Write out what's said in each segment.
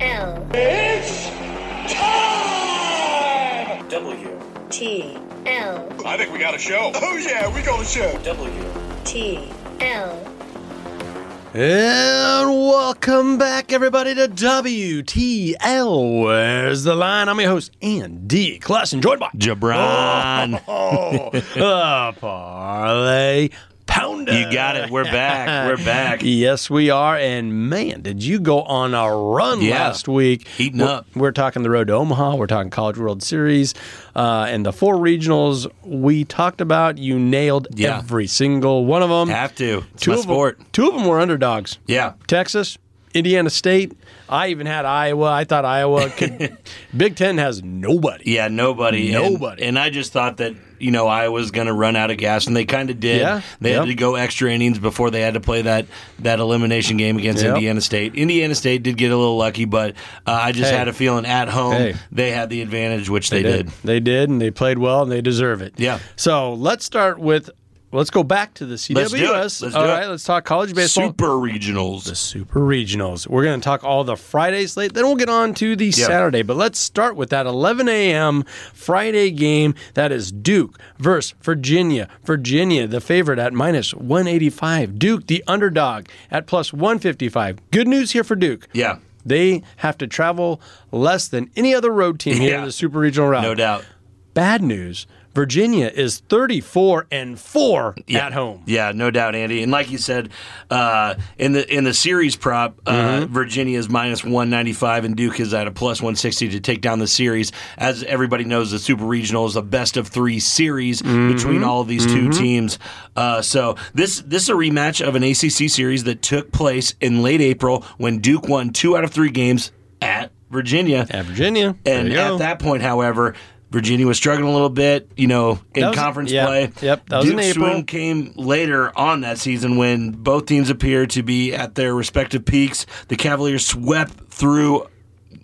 L W. T L I think we got a show. Oh yeah, we got a show. W. T L And welcome back, everybody, to WTL. Where's the line? I'm your host, Andy Klassen, joined by JaBron. Oh, a parlay pounder. You got it. We're back. We're back. Yes, we are. And man, did you go on a run Yeah. last week? Heating we're, up. We're talking the road to Omaha. We're talking College World Series. Uh, and the four regionals we talked about, you nailed Yeah. every single one of them. Have to. It's two of sport. Them, two of them were underdogs. Yeah. Texas, Indiana State. I even had Iowa. I thought Iowa could. Big Ten has nobody. Yeah, nobody. Nobody. And, I just thought that, you know, I was going to run out of gas, and they kind of did. Yeah, They yep. had to go extra innings before they had to play that, that elimination game against Yep. Indiana State. Indiana State did get a little lucky, but uh, I just Hey. had a feeling at home Hey. they had the advantage, which they, did. They did, and they played well, and they deserve it. Yeah. So let's start with. Let's go back to the CWS. Let's do it. Let's All do it. right, let's talk college baseball. Super regionals. the Super Regionals. We're going to talk all the Friday slate. Then we'll get on to the Saturday. But let's start with that 11 a.m. Friday game. That is Duke versus Virginia. Virginia, the favorite at minus 185. Duke, the underdog at plus 155. Good news here for Duke. Yeah. They have to travel less than any other road team here Yeah. in the Super Regional route. No doubt. Bad news. Virginia is 34 and 4 Yeah. at home. Yeah, no doubt, Andy. And like you said, uh, in the in the series prop, uh, Mm-hmm. Virginia is minus one ninety five, and Duke is at a plus one sixty to take down the series. As everybody knows, the Super Regional is a best of three series Mm-hmm. between all of these 2 teams. Uh, so this this is a rematch of an ACC series that took place in late April when Duke won two out of three games at Virginia. At Virginia. And go. at that point, however, Virginia was struggling a little bit, you know, in was- conference play. yep, that was in Duke's April. swing came later on that season when both teams appeared to be at their respective peaks. The Cavaliers swept through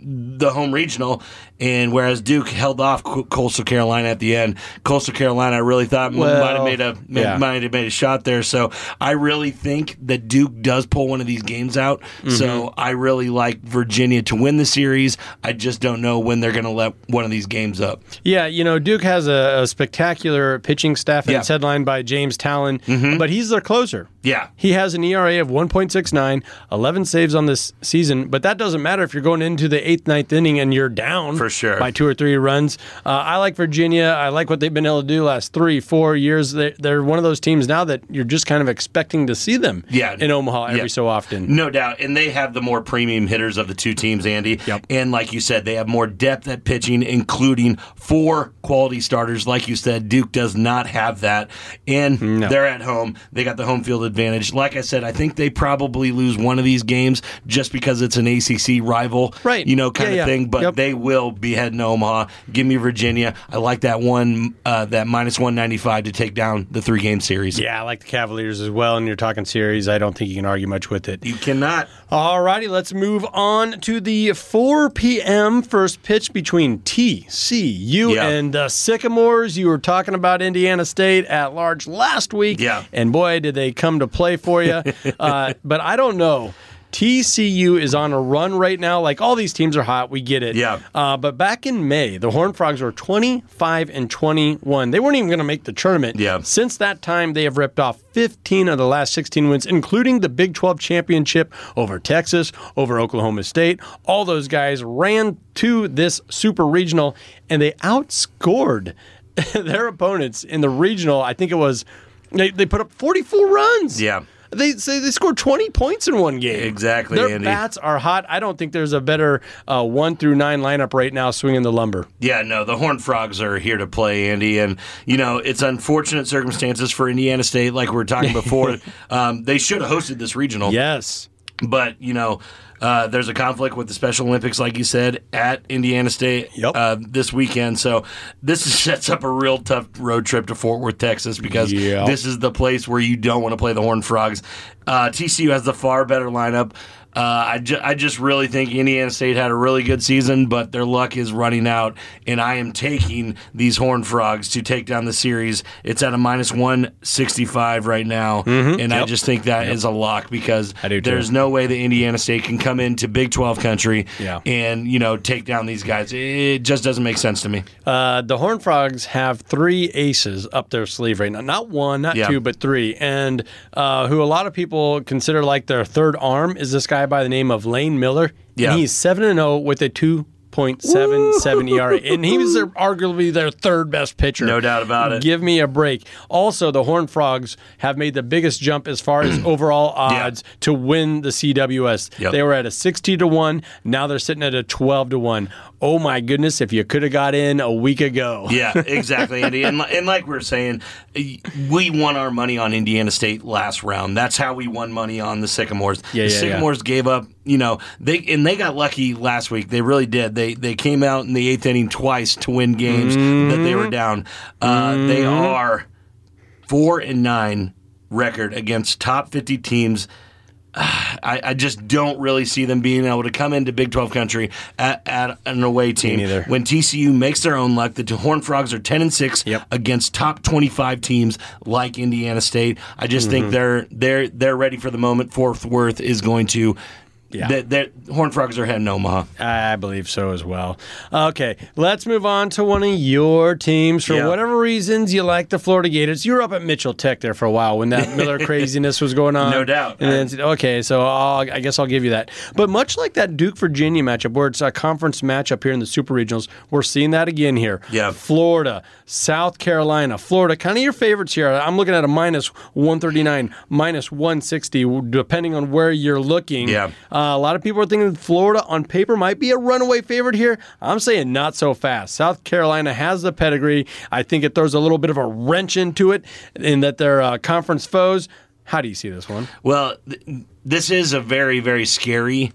the home regional, and whereas Duke held off Coastal Carolina at the end, Coastal Carolina I really thought Well, might have made a yeah. might have made a shot there. So I really think that Duke does pull one of these games out. Mm-hmm. So I really like Virginia to win the series. I just don't know when they're going to let one of these games up. Yeah, you know, Duke has a, a spectacular pitching staff, and Yeah. it's headlined by James Tallon, but he's their closer. Yeah. He has an ERA of 1.69, 11 saves on this season, but that doesn't matter if you're going into the eighth, ninth inning and you're down For sure. by two or three runs. Uh, I like Virginia. I like what they've been able to do last three, four years. They're, they're one of those teams now that you're just kind of expecting to see them Yeah. in Omaha every Yeah. so often. No doubt. And they have the more premium hitters of the two teams, Andy. Yep. And like you said, they have more depth at pitching, including four quality starters. Like you said, Duke does not have that. And No. they're at home. They got the home field advantage. Like I said, I think they probably lose one of these games just because it's an ACC rival, Right. You know, kind Yeah, of thing. But Yep. they will be heading to Omaha. Give me Virginia. I like that one, uh, that minus 195 to take down the three game series. Yeah, I like the Cavaliers as well. And you're talking series. I don't think you can argue much with it. You cannot. All righty, let's move on to the 4 p.m. first pitch between TCU Yeah. and the Sycamores. You were talking about Indiana State at large last week, Yeah. and boy, did they come to play for you. uh, but I don't know. TCU is on a run right now. Like all these teams are hot, we get it. Yeah. Uh, but back in May, the Horned Frogs were 25 and 21. They weren't even going to make the tournament. Yeah. Since that time, they have ripped off 15 of the last 16 wins, including the Big 12 championship over Texas, over Oklahoma State. All those guys ran to this super regional, and they outscored their opponents in the regional. I think it was they, they put up 44 runs. Yeah. They say they scored 20 points in one game. Exactly, Their Andy. bats are hot. I don't think there's a better uh, one through nine lineup right now swinging the lumber. Yeah, no, the Horned Frogs are here to play, Andy, and you know it's unfortunate circumstances for Indiana State, like we were talking before. um, they should have hosted this regional, Yes. But you know, uh, there's a conflict with the Special Olympics, like you said, at Indiana State Yep. uh, this weekend. So this sets up a real tough road trip to Fort Worth, Texas, because Yep. this is the place where you don't want to play the Horned Frogs. Uh, TCU has the far better lineup. Uh, I, ju- I just really think Indiana State had a really good season, but their luck is running out, and I am taking these Horned Frogs to take down the series. It's at a minus 165 right now, and I just think that is a lock because I do too. there's no way that Indiana State can come into Big 12 country Yeah. and, you know, take down these guys. It just doesn't make sense to me. Uh, the Horned Frogs have three aces up their sleeve right now. Not one, not Yeah. two, but three. And uh, who a lot of people consider like their third arm is this guy by the name of Lane Miller. Yeah. And he's 7 and 0 with a 2.77 ERA. E And he was their, arguably their third best pitcher. No doubt about it. Give me a break. Also, the Horned Frogs have made the biggest jump as far as overall odds to win the CWS. Yep. They were at a 60 to 1. Now they're sitting at a 12 to 1. Oh my goodness, if you could have got in a week ago. Yeah, exactly, Andy. And, and like we're saying, we won our money on Indiana State last round. That's how we won money on the Sycamores. Yeah, the yeah, Sycamores gave up. You know, they and they got lucky last week. They really did. They they came out in the eighth inning twice to win games that Mm-hmm. they were down. Uh, They are four and nine record against top fifty teams. I, I just don't really see them being able to come into Big 12 country at, at an away team. When TCU makes their own luck, the Horned Frogs are 10 and 6 Yep. against top 25 teams like Indiana State. I just Mm-hmm. think they're they're they're ready for the moment. Fort Worth is going to Yeah. the, the Horned Frogs are heading Omaha. I believe so as well. Okay, let's move on to one of your teams. For Yeah. whatever reasons you like the Florida Gators, you were up at Mitchell Tech there for a while when that Miller craziness was going on. No doubt. And then, okay, so I'll, I guess I'll give you that. But much like that Duke Virginia matchup, where it's a conference matchup here in the Super Regionals, we're seeing that again here. Yeah. Florida, South Carolina, Florida, kind of your favorites here. I'm looking at a minus 139, minus 160, depending on where you're looking. Yeah. Uh, Uh, a lot of people are thinking Florida on paper might be a runaway favorite here. I'm saying not so fast. South Carolina has the pedigree. I think it throws a little bit of a wrench into it in that they're uh, conference foes. How do you see this one? Well, th- this is a very very scary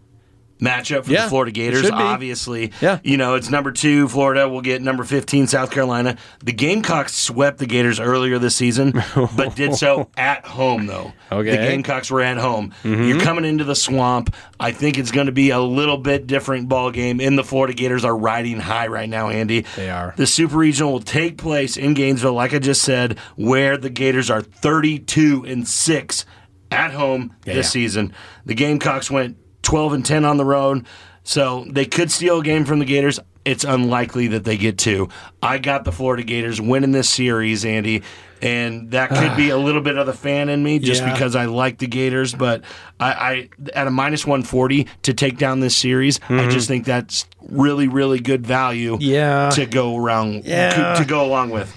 matchup for Yeah, the Florida Gators. Obviously, Yeah. You know, it's number two Florida. We'll get number fifteen South Carolina. The Gamecocks swept the Gators earlier this season, but did so at home though. Okay. the Gamecocks were at home. Mm-hmm. You're coming into the swamp. I think it's going to be a little bit different ball game. In the Florida Gators are riding high right now, Andy. They are. The Super Regional will take place in Gainesville, like I just said, where the Gators are 32 and six at home this yeah. season. The Gamecocks went 12 and 10 on the road, so they could steal a game from the Gators. It's unlikely that they get two. I got the Florida Gators winning this series, Andy, and that could be a little bit of the fan in me just Yeah. because I like the Gators. But I, I at a minus 140 to take down this series, I just think that's really, really good value. Mm-hmm. Yeah. to go around, Yeah. to go along with.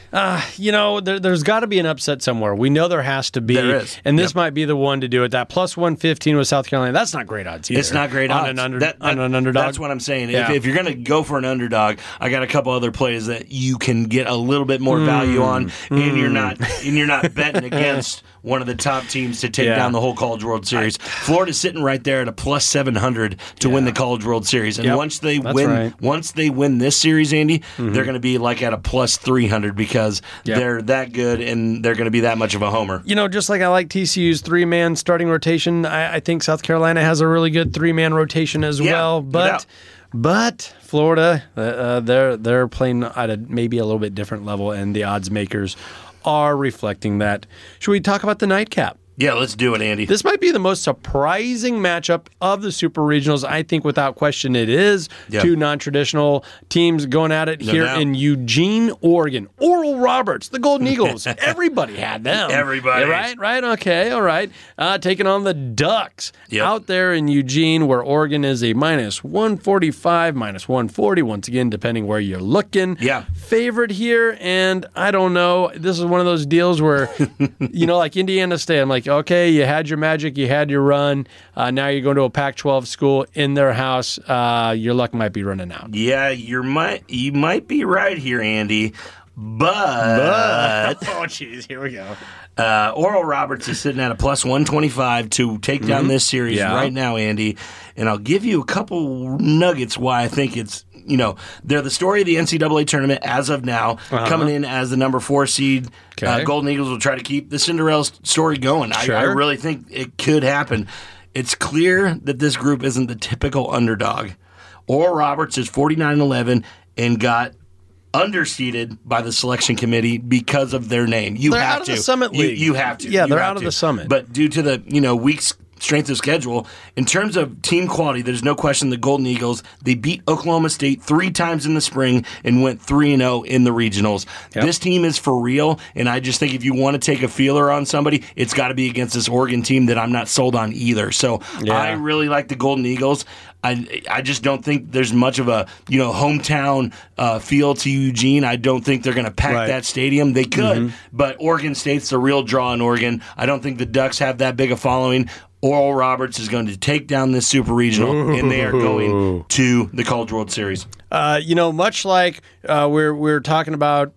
You know, there, there's got to be an upset somewhere. We know there has to be. There is. And this Yep. might be the one to do it. That plus 115 with South Carolina, that's not great odds either. It's not great on odds. An under, That- on an underdog. That's what I'm saying. Yeah. If, if you're going to go for an underdog, I got a couple other plays that you can get a little bit more value Hmm. on, and you're not and you're not betting against one of the top teams to take Yeah. down the whole College World Series. Florida's sitting right there at a plus 700 to win the College World Series, and Yep. once they win, right. Mm-hmm. once they win this series, Andy, they're going to be like at a plus 300 because Yep. they're that good and they're going to be that much of a homer. you know, just like I like TCU's three man starting rotation, I, I think South Carolina has a really good three man rotation as Yeah, well. But. But Florida, uh, uh, they're they're playing at a maybe a little bit different level, and the odds makers are reflecting that. Should we talk about the nightcap? Yeah, let's do it, Andy. This might be the most surprising matchup of the Super Regionals. I think, without question, it is. Yeah. Two non traditional teams going at it No here doubt. in Eugene, Oregon. Oral Roberts, the Golden Eagles. Everybody had them. Everybody. Yeah, right, right. Okay, all right. Uh, taking on the Ducks Yep. out there in Eugene, where Oregon is a minus 145, minus 140, once again, depending where you're looking. Yeah. Favorite here, and I don't know. This is one of those deals where, you know, like Indiana State, I'm like, okay, you had your magic, you had your run. Uh, now you're going to a Pac 12 school in their house. Uh, your luck might be running out. Yeah, you might you might be right here, Andy. But oh, jeez, here we go. uh, Oral Roberts is sitting at a plus 125 to take down this series Mm-hmm. Yeah. right now, Andy. And I'll give you a couple nuggets why I think it's, you know, they're the story of the NCAA tournament as of now, coming in as the number four seed. Uh, Uh-huh. Golden Eagles will try to keep the Cinderella story going. I, I really think it could happen. It's clear that this group isn't the typical underdog. Oral Roberts is 49 11 and got underseeded by the selection committee because of their name. You They're have out of to. the Summit You- League. You, have to. Yeah, You they're out of the Summit. But due to the you know weak s- strength of schedule, in terms of team quality, there's no question the Golden Eagles they beat Oklahoma State three times in the spring and went three and zero in the regionals. This team is for real, and I just think if you want to take a feeler on somebody, it's got to be against this Oregon team that I'm not sold on either. So Yeah. I really like the Golden Eagles. I I just don't think there's much of a you know hometown uh, feel to Eugene. I don't think they're going to pack Right. that stadium. They could, but Oregon State's the real draw in Oregon. I don't think the Ducks have that big a following. Oral Roberts is going to take down this super regional, and they are going to the College World Series. Uh, you know, much like uh, we're we're talking about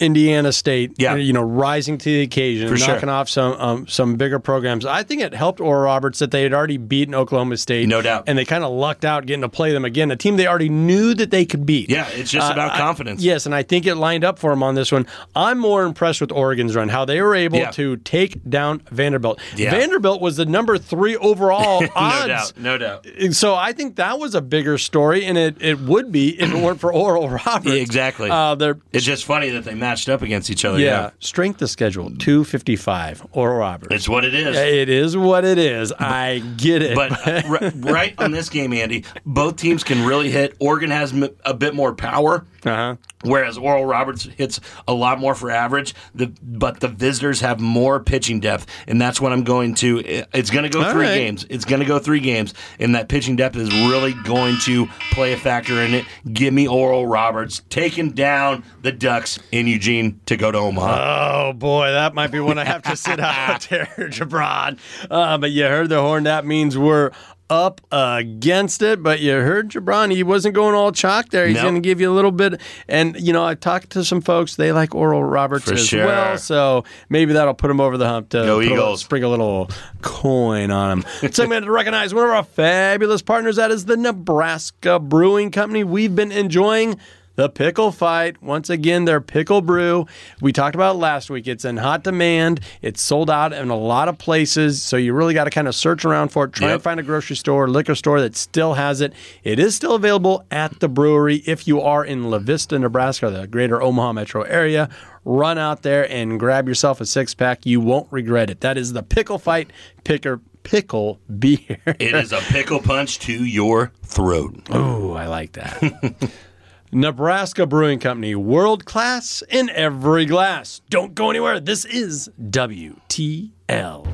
Indiana State, Yeah. you know, rising to the occasion, For sure. knocking off some um, some bigger programs. I think it helped Oral Roberts that they had already beaten Oklahoma State, No doubt. and they kind of lucked out getting to play them again, a team they already knew that they could beat. Yeah, it's just about I- confidence. yes, and I think it lined up for them on this one. I'm more impressed with Oregon's run, how they were able Yeah. to take down Vanderbilt. Yeah. Vanderbilt was the number three overall odds. No doubt, no doubt. So I think that was a bigger story, and it, it would be if it weren't for Oral Roberts. Exactly. Uh, they're It's just funny that they matched up against each other. yeah, strength of schedule two fifty five. Oral Roberts. it's what it is. it is what it is. I get it. But uh, r- right on this game, Andy, both teams can really hit. Oregon has m- a bit more power, uh-huh. whereas Oral Roberts hits a lot more for average. The but the visitors have more pitching depth, and that's what I'm going to. It's going to go All three right. games. It's going to go three games, and that pitching depth is really going to play a factor in it. Give me Oral Roberts taking down the Ducks in Eugene to go to Omaha. Oh boy, that might be one I have to sit out there, JaBron. Uh, but you heard the horn. That means we're up against it. But you heard JaBron. He wasn't going all chalk there. He's Nope. going to give you a little bit. And you know, I talked to some folks. They like Oral Roberts For as sure. well. So maybe that'll put him over the hump to Go a little- Eagles. sprinkle a little coin on him. Segment to recognize one of our fabulous partners. That is the Nebraska Brewing Company. We've been enjoying. The pickle fight. Once again, their pickle brew. We talked about last week. It's in hot demand. It's sold out in a lot of places. So you really got to kind of search around for it. Try Yep. and find a grocery store, liquor store that still has it. It is still available at the brewery if you are in La Vista, Nebraska, the greater Omaha metro area. Run out there and grab yourself a six pack. You won't regret it. That is the pickle fight picker pickle beer. It is a pickle punch to your throat. Oh, I like that. Nebraska Brewing Company, world class in every glass. Don't go anywhere. This is WTL.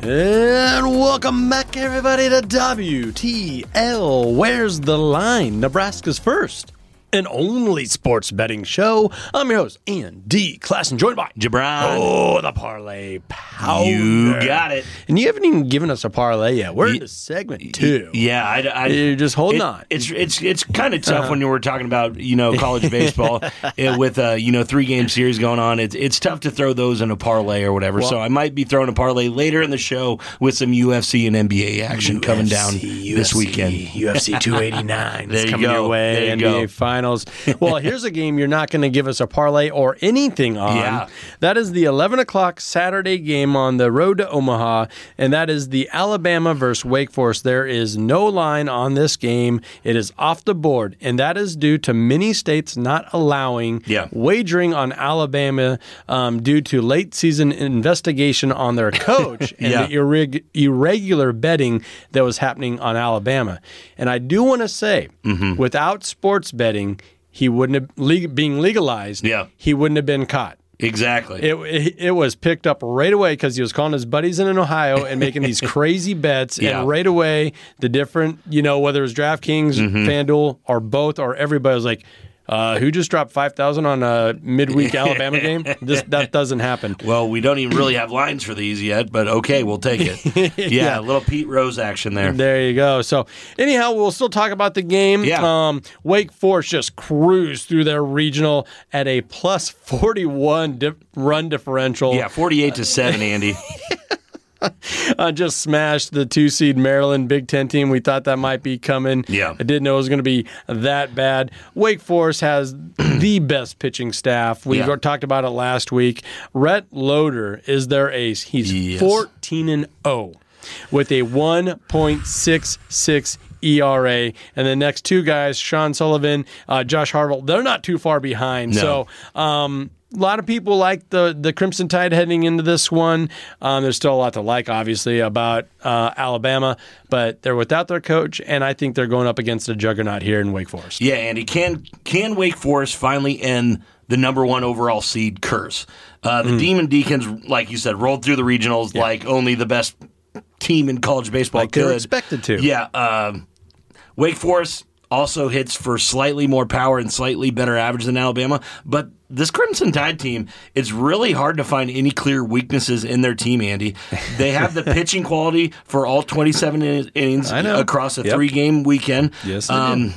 And welcome back, everybody, to WTL. Where's the line? Nebraska's first and only sports betting show. I'm your host, Andy Klassen, joined by JaBron. Oh, the parlay powder. You got it. And you haven't even given us a parlay yet. We're into segment two. Yeah, I, I, You're just holding it- on. It's it's it's kind of tough when you were talking about you know college baseball eh, with a you know three game series going on. It's it's tough to throw those in a parlay or whatever. so I might be throwing a parlay later in the show with some UFC and NBA action coming down this weekend. UFC 289 There is you go. your way. There you NBA go. Finals. well, here's a game you're not going to give us a parlay or anything on. Yeah. That is the 11 o'clock Saturday game on the road to Omaha, and that is the Alabama versus Wake Forest. There is no line on this game. It is off the board, and that is due to many states not allowing Yeah. wagering on Alabama um, due to late season investigation on their coach and Yeah. the irreg- irregular betting that was happening on Alabama. And I do want to say, Mm-hmm. without sports betting, he wouldn't have being legalized. Yeah. he wouldn't have been caught. Exactly. It, it, it was picked up right away because he was calling his buddies in Ohio and making these crazy bets. Yeah. And right away, the different, you know, whether it was DraftKings, Mm-hmm. FanDuel, or both, or everybody was like, Uh, who just dropped five thousand on a midweek Alabama game? This that doesn't happen. Well, we don't even really have lines for these yet, but okay, we'll take it. Yeah, Yeah. a little Pete Rose action there. There you go. So anyhow, we'll still talk about the game. Yeah. Um, Wake Forest just cruised through their regional at a plus forty one di- run differential. Yeah, 48 to 7, Andy. uh, just smashed the two seed Maryland Big Ten team. We thought that might be coming. Yeah. I didn't know it was going to be that bad. Wake Forest has the best pitching staff. We Yeah. talked about it last week. Rhett Lowder is their ace. He's Yes. 14 and 0 with a 1.66 ERA. And the next two guys, Sean Sullivan, uh, Josh Hartle, they're not too far behind. No. So, um, a lot of people like the the Crimson Tide heading into this one. Um, there's still a lot to like, obviously, about uh, Alabama, but they're without their coach, and I think they're going up against a juggernaut here in Wake Forest. Yeah, Andy, can can Wake Forest finally end the number one overall seed curse? Uh, the Demon Deacons, like you said, rolled through the regionals like only the best team in college baseball Like could. were expected to. Yeah. Um, Wake Forest also hits for slightly more power and slightly better average than Alabama, but this Crimson Tide team, it's really hard to find any clear weaknesses in their team, Andy. They have the pitching quality for all 27 in- innings across a Yep. three game weekend. Yes, um,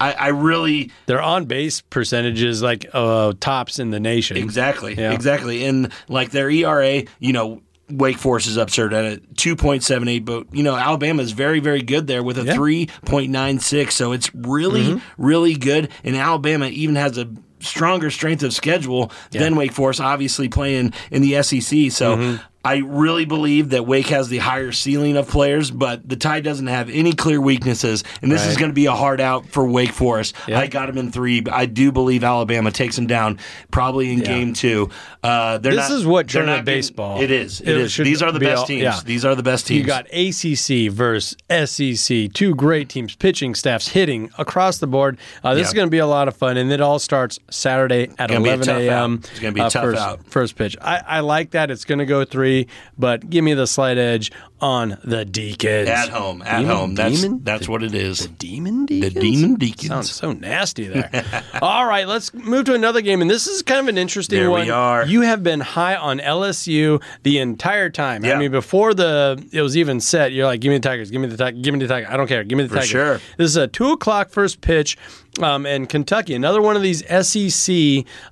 I, I really. Their on base percentages like uh, tops in the nation. Exactly. Yeah. Exactly. And like their ERA, you know, Wake Forest is absurd at a 2.78, but you know, Alabama is very, very good there with a Yeah. 3.96. So it's really, mm-hmm. really good. And Alabama even has a stronger strength of schedule than Wake Forest, obviously playing in the SEC. So mm-hmm. I really believe that Wake has the higher ceiling of players, but the Tide doesn't have any clear weaknesses. And this is going to be a hard out for Wake Forest. Yeah. I got them in three, but I do believe Alabama takes them down probably in Yeah. game two. Uh, This not- is what they're tournament not getting- baseball- It is. It it is. These are the be best all- teams. yeah. These are the best teams. You got ACC versus SEC, two great teams, pitching staffs hitting across the board. Uh, this Yeah. is going to be a lot of fun, and it all starts Saturday at gonna be a 11 tough a.m. out. It's gonna be a uh, tough first, out. First pitch. I, I like that. It's going to go three, but give me the slight edge on the Deacons at home. At Demon- home. That's Demon? that's what it is. The Demon Deacons? The Demon Deacons. Sounds so nasty there. All right, let's move to another game. And this is kind of an interesting There we one. are. You have been high on LSU the entire time. I mean, before the it was even set, you're like, give me the Tigers, give me the Tigers, give me the Tigers. I don't care. Give me the Tigers. sure. This is a two o'clock first pitch. Um, and Kentucky, another one of these SEC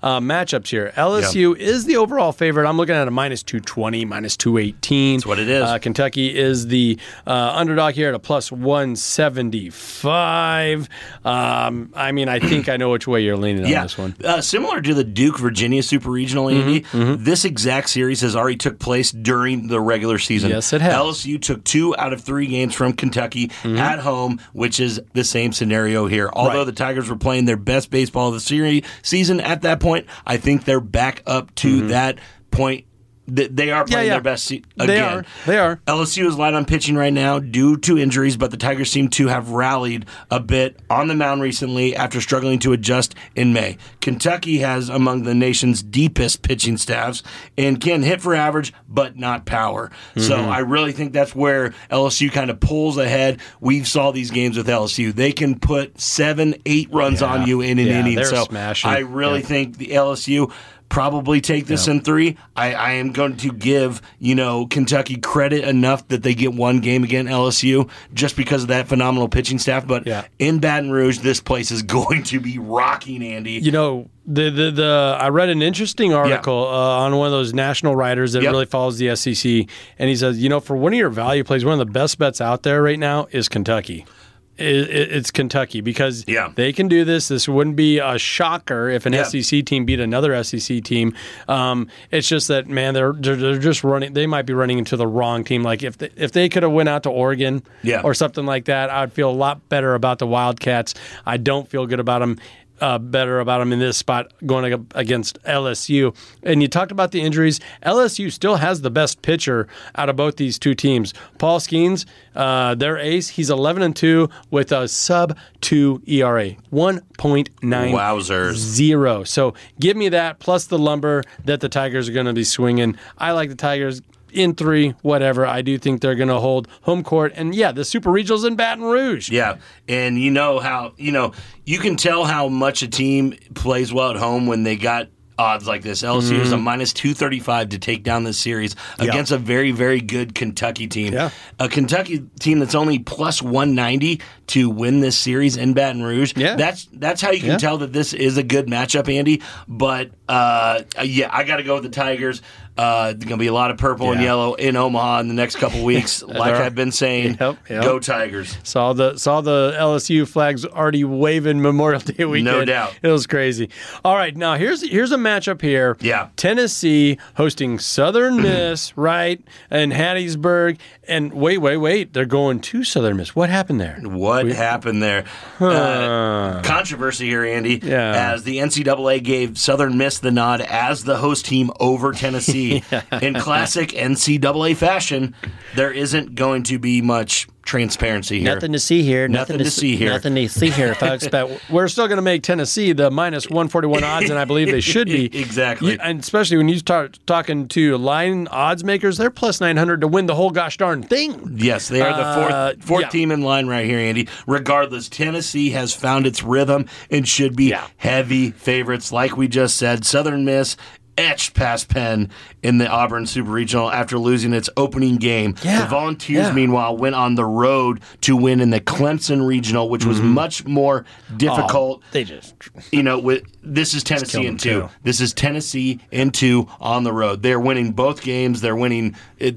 uh, matchups here. LSU is the overall favorite. I'm looking at a minus 220, minus 218. That's what it is. Uh, Kentucky is the uh, underdog here at a plus 175. Um, I mean, I think I know which way you're leaning on this one. Uh, similar to the Duke Virginia Super Regional, Andy. This exact series has already took place during the regular season. Yes, it has. LSU took two out of three games from Kentucky at home, which is the same scenario here. Although Right. the Tigers were playing their best baseball of the series season at that point, I think they're back up to that point. Th- They are playing yeah. their best se- They again. are. They are. LSU is light on pitching right now due to injuries, but the Tigers seem to have rallied a bit on the mound recently after struggling to adjust in May. Kentucky has among the nation's deepest pitching staffs and can hit for average, but not power. So Mm-hmm. I really think that's where LSU kind of pulls ahead. We've saw these games with LSU; they can put seven, eight runs Yeah. on you in an Yeah, inning. they're So smashing. I really Yeah. think the LSU probably take this in three. I, I am going to give you know Kentucky credit enough that they get one game against LSU just because of that phenomenal pitching staff. But Yeah. in Baton Rouge, this place is going to be rocking, Andy. You know, the the, the I read an interesting article uh, on one of those national writers that Yep. really follows the SEC, and he says, you know, for one of your value plays, one of the best bets out there right now is Kentucky. It, it, it's Kentucky because Yeah. they can do this. This wouldn't be a shocker if an Yeah. SEC team beat another SEC team. Um, it's just that man, they're, they're they're just running. They might be running into the wrong team. Like if they, if they could have went out to Oregon Yeah. or something like that, I'd feel a lot better about the Wildcats. I don't feel good about them. Uh, better about them in this spot going ag- against LSU. And you talked about the injuries. LSU still has the best pitcher out of both these two teams. Paul Skenes, uh, their ace, he's 11 and 2 with a sub 2 ERA, 1.9 Wowzers. zero. So give me that plus the lumber that the Tigers are going to be swinging. I like the Tigers in three, whatever. I do think they're going to hold home court. And yeah, the Super Regionals in Baton Rouge. Yeah, and you know how you know you can tell how much a team plays well at home when they got odds like this. LSU is a minus two thirty five to take down this series against a very very good Kentucky team. Yeah. a Kentucky team that's only plus one ninety to win this series in Baton Rouge. Yeah. that's that's how you can Yeah. tell that this is a good matchup, Andy. But uh, yeah, I got to go with the Tigers. Uh, gonna be a lot of purple and yellow in Omaha in the next couple weeks. like I've been saying, Yep, yep. go Tigers. Saw the saw the LSU flags already waving Memorial Day weekend. No doubt. it was crazy. All right, now here's here's a matchup here. Yeah. Tennessee hosting Southern Miss, right, and Hattiesburg, and wait, wait, wait, they're going to Southern Miss. What happened there? What happened there? Uh, controversy here, Andy. Yeah. As the NCAA gave Southern Miss the nod as the host team over Tennessee. In classic NCAA fashion, there isn't going to be much transparency here. Nothing to see here. Nothing to see here. Nothing to see here, folks. But we're still going to make Tennessee the minus 141 odds, and I believe they should be. Exactly. You- and especially when you start talking to line odds makers, they're plus 900 to win the whole gosh darn thing. Yes, they are the Uh, fourth fourth yeah. team in line right here, Andy. Regardless, Tennessee has found its rhythm and should be Yeah. heavy favorites, like we just said. Southern Miss etched past Penn in the Auburn Super Regional after losing its opening game. Yeah, The Volunteers, yeah. meanwhile, went on the road to win in the Clemson Regional, which was much more difficult. Mm-hmm. Oh, they just. You know, with this is Tennessee in two. too. This is Tennessee in two on the road. They're winning both games. They're winning. It,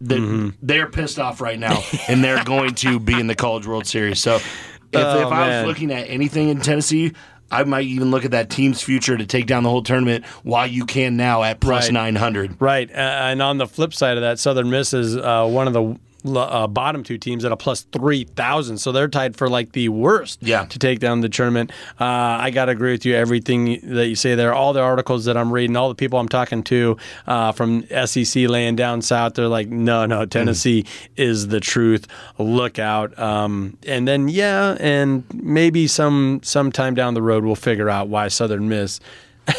they're, Mm-hmm. they're pissed off right now, and they're going to be in the College World Series. So, if, Oh, if I was looking at anything in Tennessee, I might even look at that team's future to take down the whole tournament. While you can now at plus Right. nine hundred. Right. Uh, and on the flip side of that, Southern Miss is uh, one of the uh, bottom two teams at a plus 3,000. So they're tied for like the worst Yeah. to take down the tournament. Uh, I got to agree with you. Everything that you say there, all the articles that I'm reading, all the people I'm talking to uh, from SEC laying down south, they're like, no, no, Tennessee is the truth. Look out. Um, and then, yeah, and maybe some sometime down the road, we'll figure out why Southern Miss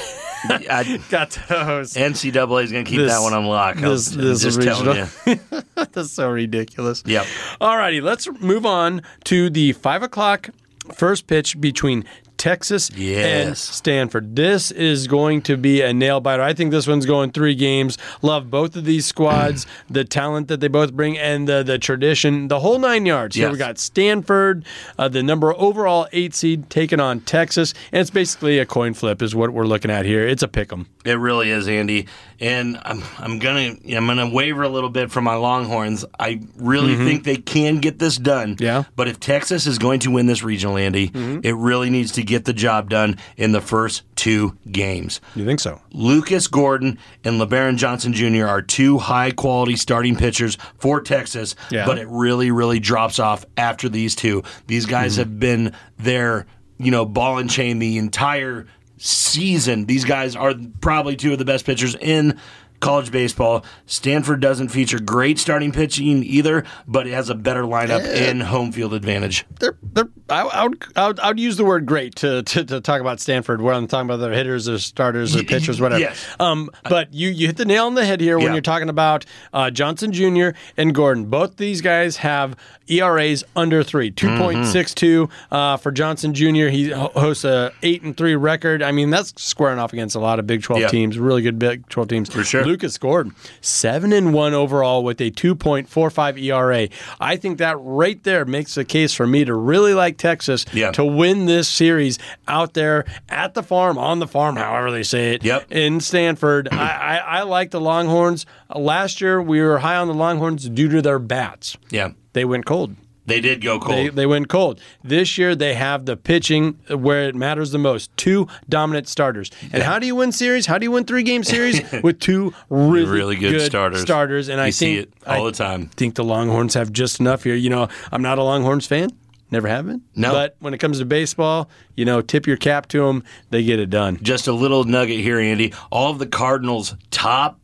I, got those. NCAA is going to keep This- that one on lock. This- this just telling you. That's so ridiculous. Yep. Alrighty, let's move on to the five o'clock first pitch between Texas and Yes. Stanford. This is going to be a nail biter. I think this one's going three games. Love both of these squads, the talent that they both bring, and the the tradition, the whole nine yards. Here Yes. we got Stanford, uh, the number overall eight seed, taking on Texas, and it's basically a coin flip, is what we're looking at here. It's a pick 'em. It really is, Andy. And I'm I'm gonna I'm gonna waver a little bit from my Longhorns. I really think they can get this done. Mm-hmm. Yeah. Mm-hmm. But if Texas is going to win this regional, Andy, it really needs to get the job done in the first two games. You think so? Lucas Gordon and Lebarron Johnson Jr. are two high quality starting pitchers for Texas, Yeah. but it really, really drops off after these two. These guys Mm-hmm. have been their, you know, ball and chain the entire season. These guys are probably two of the best pitchers in college baseball. Stanford doesn't feature great starting pitching either, but it has a better lineup and home field advantage. they're, they're, I, I, would, I, would, I would use the word great to, to, to talk about Stanford, where I'm talking about their hitters or starters or pitchers, whatever. yes. Um, but you, you hit the nail on the head here when Yeah. you're talking about uh, Johnson Jr. and Gordon. Both these guys have ERAs under three, Mm-hmm. 2.62 uh, for Johnson Jr. He hosts a eight and three record. I mean, that's squaring off against a lot of Big 12 Yeah. teams, really good Big 12 teams. For sure. Lucas Gordon, seven and one overall with a 2.45 ERA. I think that right there makes the case for me to really like Texas Yeah. to win this series out there at the farm, on the farm, however they say it, Yep. in Stanford. I, I, I like the Longhorns. Last year, we were high on the Longhorns due to their bats. Yeah. They went cold. They did go cold. They, they went cold. This year, they have the pitching where it matters the most. Two dominant starters. And how do you win series? How do you win three game series? With two really, Really good starters. Starters. And I You think see it all I the time. think the Longhorns have just enough here. You know, I'm not a Longhorns fan. Never have been. No. But when it comes to baseball, you know, tip your cap to them. They get it done. Just a little nugget here, Andy. All of the Cardinals' top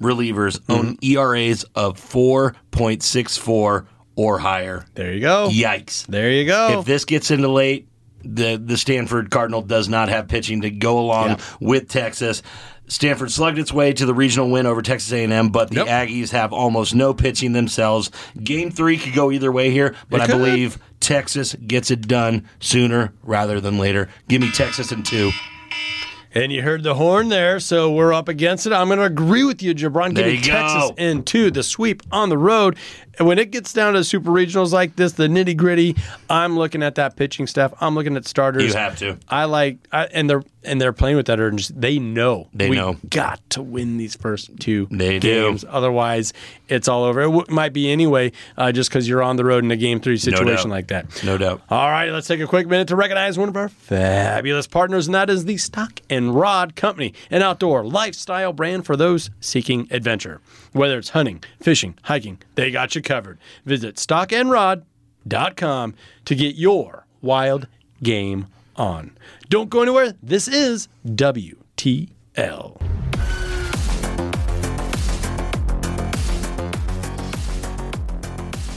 relievers own Mm-hmm. ERAs of 4.64 or higher. There you go. Yikes. There you go. If this gets into late, the, the Stanford Cardinal does not have pitching to go along Yeah. with Texas. Stanford slugged its way to the regional win over Texas A&M, but the Yep. Aggies have almost no pitching themselves. Game three could go either way here, but It I could. believe Texas gets it done sooner rather than later. Give me Texas in two. And you heard the horn there, so we're up against it. I'm going to agree with you, JaBron. Give me Texas go. in two, the sweep on the road. And when it gets down to super regionals like this, the nitty gritty, I'm looking at that pitching staff. I'm looking at starters. You have to. I like, I, and they're and they're playing with that urgency. They know They we know. got to win these first two They do. games. Otherwise, it's all over. It w- might be anyway, uh, just because you're on the road in a game three situation doubt. like that. No doubt. All right, let's take a quick minute to recognize one of our fabulous partners, and that is the Stock and Rod Company, an outdoor lifestyle brand for those seeking adventure. Whether it's hunting, fishing, hiking, they got you covered. Visit stockandrod.com to get your wild game on. Don't go anywhere. This is WTL.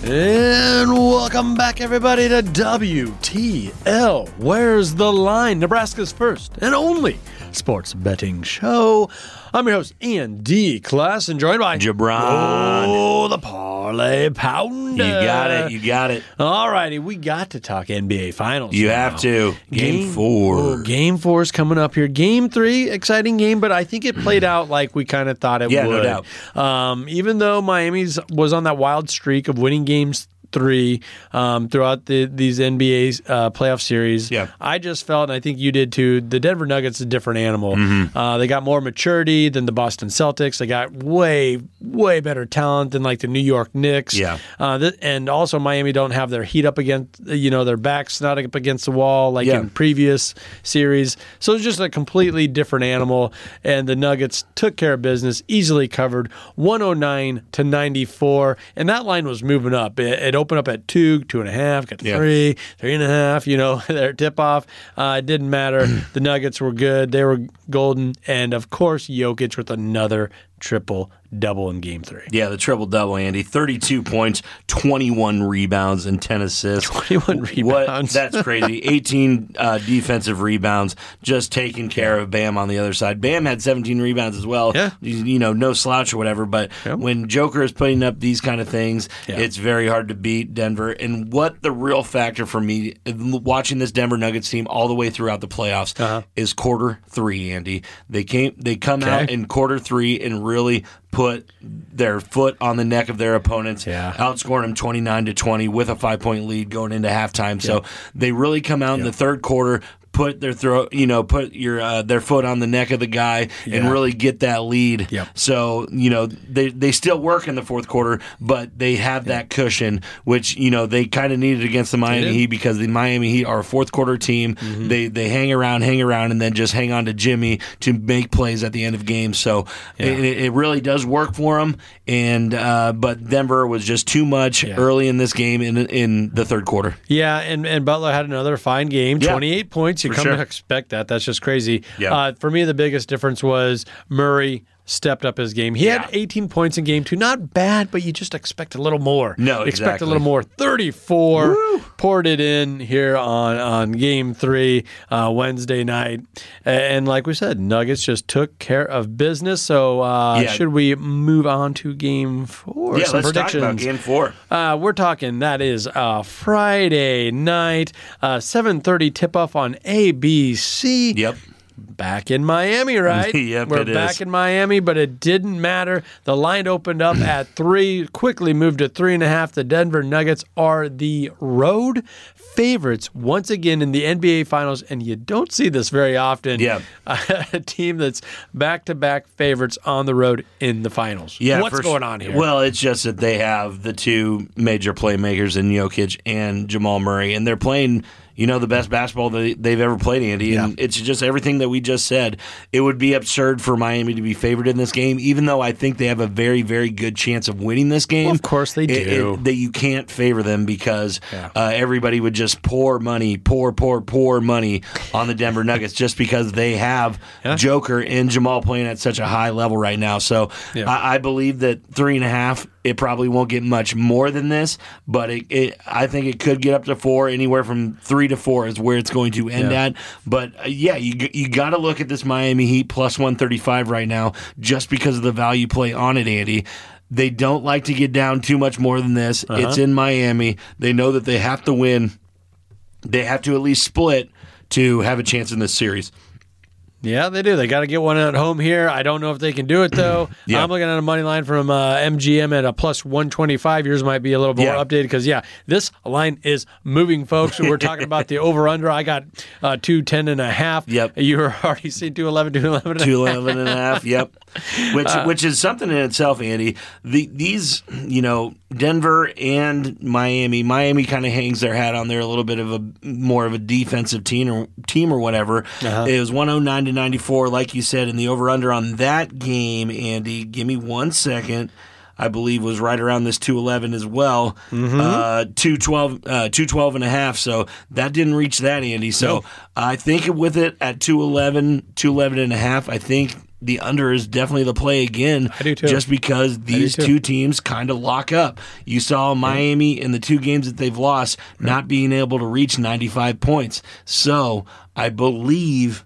And welcome back, everybody, to WTL. Where's the line? Nebraska's first and only sports betting show. I'm your host, Andy Klassen, joined by JaBron. Oh, the Parlay Pounder. You got it. You got it. All righty, we got to talk NBA Finals. You now. have to. Game, four. oh, game four is coming up here. Game three, exciting game, but I think it played out like we kind of thought it Yeah, no would. doubt. Um, even though Miami's was on that wild streak of winning games three um, throughout the, these NBA uh, playoff series, Yeah. I just felt, and I think you did too, the Denver Nuggets a different animal. Mm-hmm. Uh, they got more maturity than the Boston Celtics. They got way, way better talent than like the New York Knicks. Yeah. Uh, th- and also Miami don't have their heat up against, you know, their backs not up against the wall like Yeah. in previous series. So it's just a completely different animal. And the Nuggets took care of business, easily covered 109 to 94. And that line was moving up. It, it opened up at two, two and a half, got to Yeah. three, three and a half, you know, their tip off. Uh, it didn't matter. the Nuggets were good. They were golden. And of course, Jokic with another triple double in game three. Yeah, the triple double, Andy. 32 points, 21 rebounds, and 10 assists. 21 What? rebounds. That's crazy. 18 uh, defensive rebounds, just taking care of Bam on the other side. Bam had 17 rebounds as well. Yeah. You know, no slouch or whatever. But Yep. when Joker is putting up these kind of things, Yeah. it's very hard to beat Denver. And what the real factor for me, watching this Denver Nuggets team all the way throughout the playoffs, Uh-huh. is quarter three. Andy, they came, they come Okay. out in quarter three and really put their foot on the neck of their opponents. Yeah. Outscoring them 29 to 20 with a five point lead going into halftime. So they really come out in the third quarter, put their throat, you know, put your uh, their foot on the neck of the guy and really get that lead. Yep. So, you know, they they still work in the fourth quarter, but they have that cushion which, you know, they kind of needed against the Miami. Heat because the Miami Heat are a fourth quarter team. Mm-hmm. They they hang around, hang around and then just hang on to Jimmy to make plays at the end of games. So, it, it really does work for them and uh, but Denver was just too much Yeah. early in this game in in the third quarter. Yeah, and, and Butler had another fine game, Yeah. 28 points. You For come sure. to expect that. That's just crazy. Yeah. Uh, for me, the biggest difference was Murray stepped up his game. He had 18 points in game two. Not bad, but you just expect a little more. No, You Expect a little more. 34. Poured it in here on, on game three, uh, Wednesday night. And like we said, Nuggets just took care of business. So uh, Yeah. should we move on to game four? yeah, Some let's talk about game four. Uh, we're talking that is uh, Friday night, uh, 7:30 tip-off on ABC. Yep. Back in Miami, right? Yep, We're back is. in Miami, but it didn't matter. The line opened up at three, quickly moved to three and a half. The Denver Nuggets are the road favorites once again in the NBA Finals, and you don't see this very often. Yeah. a team that's back-to-back favorites on the road in the finals. Yeah, what's going on here? Well, it's just that they have the two major playmakers in Jokic and Jamal Murray, and they're playing, you know, the best basketball that they've ever played, Andy. And it's just everything that we just said. It would be absurd for Miami to be favored in this game, even though I think they have a very, very good chance of winning this game. Well, of course they It- do. it- that you can't favor them because Yeah. uh, everybody would just pour money, pour, pour, pour money on the Denver Nuggets just because they have Yeah. Joker and Jamal playing at such a high level right now. So Yeah. I, I believe that three and a half it probably won't get much more than this, but it, it I think it could get up to four. Anywhere from three to four is where it's going to end Yeah. at. But uh, yeah, you you got to look at this Miami Heat plus one thirty five right now, just because of the value play on it, Andy. They don't like to get down too much more than this. Uh-huh. It's in Miami. They know that they have to win. They have to at least split to have a chance in this series. Yeah, they do. They got to get one at home here. I don't know if they can do it though. Yeah. I'm looking at a money line from uh, MGM at a plus 125. Yours might be a little more Yeah. updated because yeah, this line is moving, folks. We're talking about the over under. I got uh, two ten and a half. Yep. You were already seeing two eleven, two eleven. Two eleven and a half. Yep. Which Uh, which is something in itself, Andy. The these you know Denver and Miami. Miami kind of hangs their hat on there a little bit of a more of a defensive team or team or whatever. Uh-huh. It was one hundred nine to ninety four, like you said, and the over under on that game, Andy. Give me one second. I believe was right around this 211 as well. Mm-hmm. Uh, 212, uh, 212 and a half. So that didn't reach that, Andy. So. I think with it at 211, 211 and a half, I think the under is definitely the play again. I do too. Just because these two teams kind of lock up. You saw Miami in the two games that they've lost not being able to reach 95 points. So I believe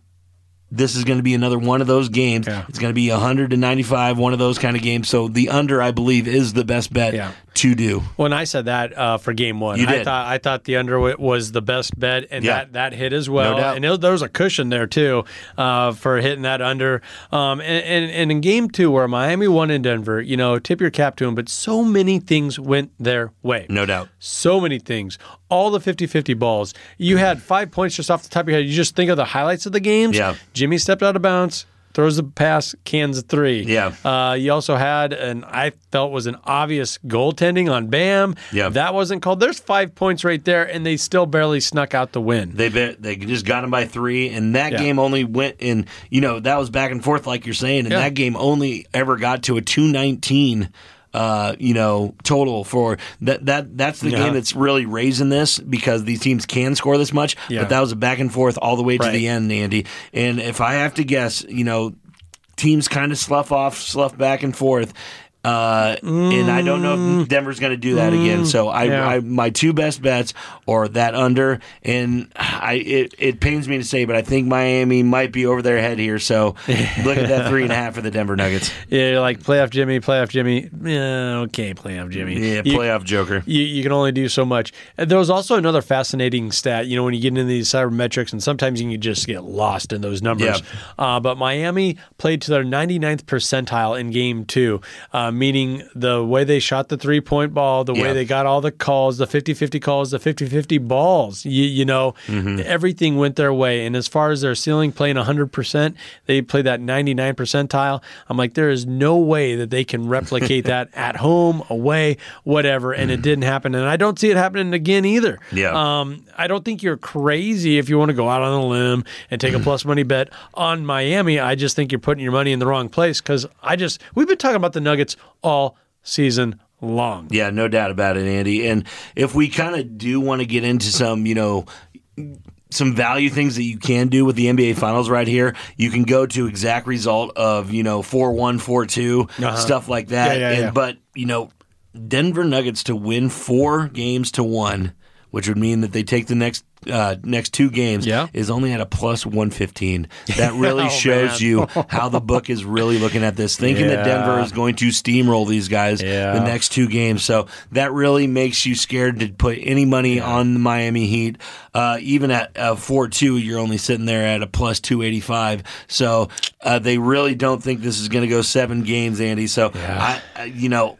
this is going to be another one of those games. Yeah. It's going to be 100 to 95, one of those kind of games. So the under, I believe, is the best bet Yeah. To do. When I said that uh, for game one, I thought I thought the under was the best bet, and Yeah. that, that hit as well. doubt. and it, there was a cushion there too uh, for hitting that under. Um, and, and, and in game two, where Miami won in Denver, you know, tip your cap to them, but so many things went their way. No doubt. So many things. All the 50 50 balls. You had five points just off the top of your head. You just think of the highlights of the games. Yeah. Jimmy stepped out of bounds, throws the pass, cans a three. Yeah. Uh, you also had an I felt was an obvious goaltending on Bam. Yeah. That wasn't called. There's five points right there, and they still barely snuck out the win. They they just got him by three, and that Yeah. game only went in. You know that was back and forth, like you're saying, and Yeah. that game only ever got to a two nineteen. Uh, you know, total for that. That that's the Yeah. game that's really raising this because these teams can score this much. Yeah. But that was a back and forth all the way to Right. the end, Andy. And if I have to guess, you know, teams kind of slough off, slough back and forth. Uh, and I don't know if Denver's going to do that again. So I, Mm. Yeah. I, my two best bets are that under, and I it, it pains me to say, but I think Miami might be over their head here. So look at that three and a half for the Denver Nuggets. Yeah, you're like playoff Jimmy, playoff Jimmy. Yeah, okay, playoff Jimmy. Yeah, You- playoff Joker. you, you can only do so much. And there was also another fascinating stat. You know, when you get into these sabermetrics, and sometimes you can just get lost in those numbers. Uh, but Miami played to their 99th percentile in game two, uh, meaning the way they shot the three point ball, the Yeah. way they got all the calls, the 50 50 calls, the 50 50 balls. You, you know, Mm-hmm. everything went their way. And as far as their ceiling playing 100%, they played that 99 percentile. I'm like, there is no way that they can replicate that at home, away, whatever. And it didn't happen. And I don't see it happening again either. Mm. Yeah. Um, I don't think you're crazy if you want to go out on a limb and take a plus money bet on Miami. I just think you're putting your money in the wrong place because I just, we've been talking about the Nuggets all season long. Yeah, no doubt about it, Andy. And if we kind of do want to get into some, you know, some value things that you can do with the NBA Finals right here, you can go to exact result of, you know, 4 1, 4 2, stuff like that. Uh-huh. Yeah, yeah, and, yeah. But, you know, Denver Nuggets to win four games to one, which would mean that they take the next. Uh, next two games Yeah. is only at a plus 115. That really Oh, shows you how the book is really looking at this, thinking that Denver is going to steamroll these guys Yeah. the next two games. So that really makes you scared to put any money on the Miami Heat. Uh, even at uh, 4 2, you're only sitting there at a plus 285. So uh, they really don't think this is going to go seven games, Andy. So, I, I, you know,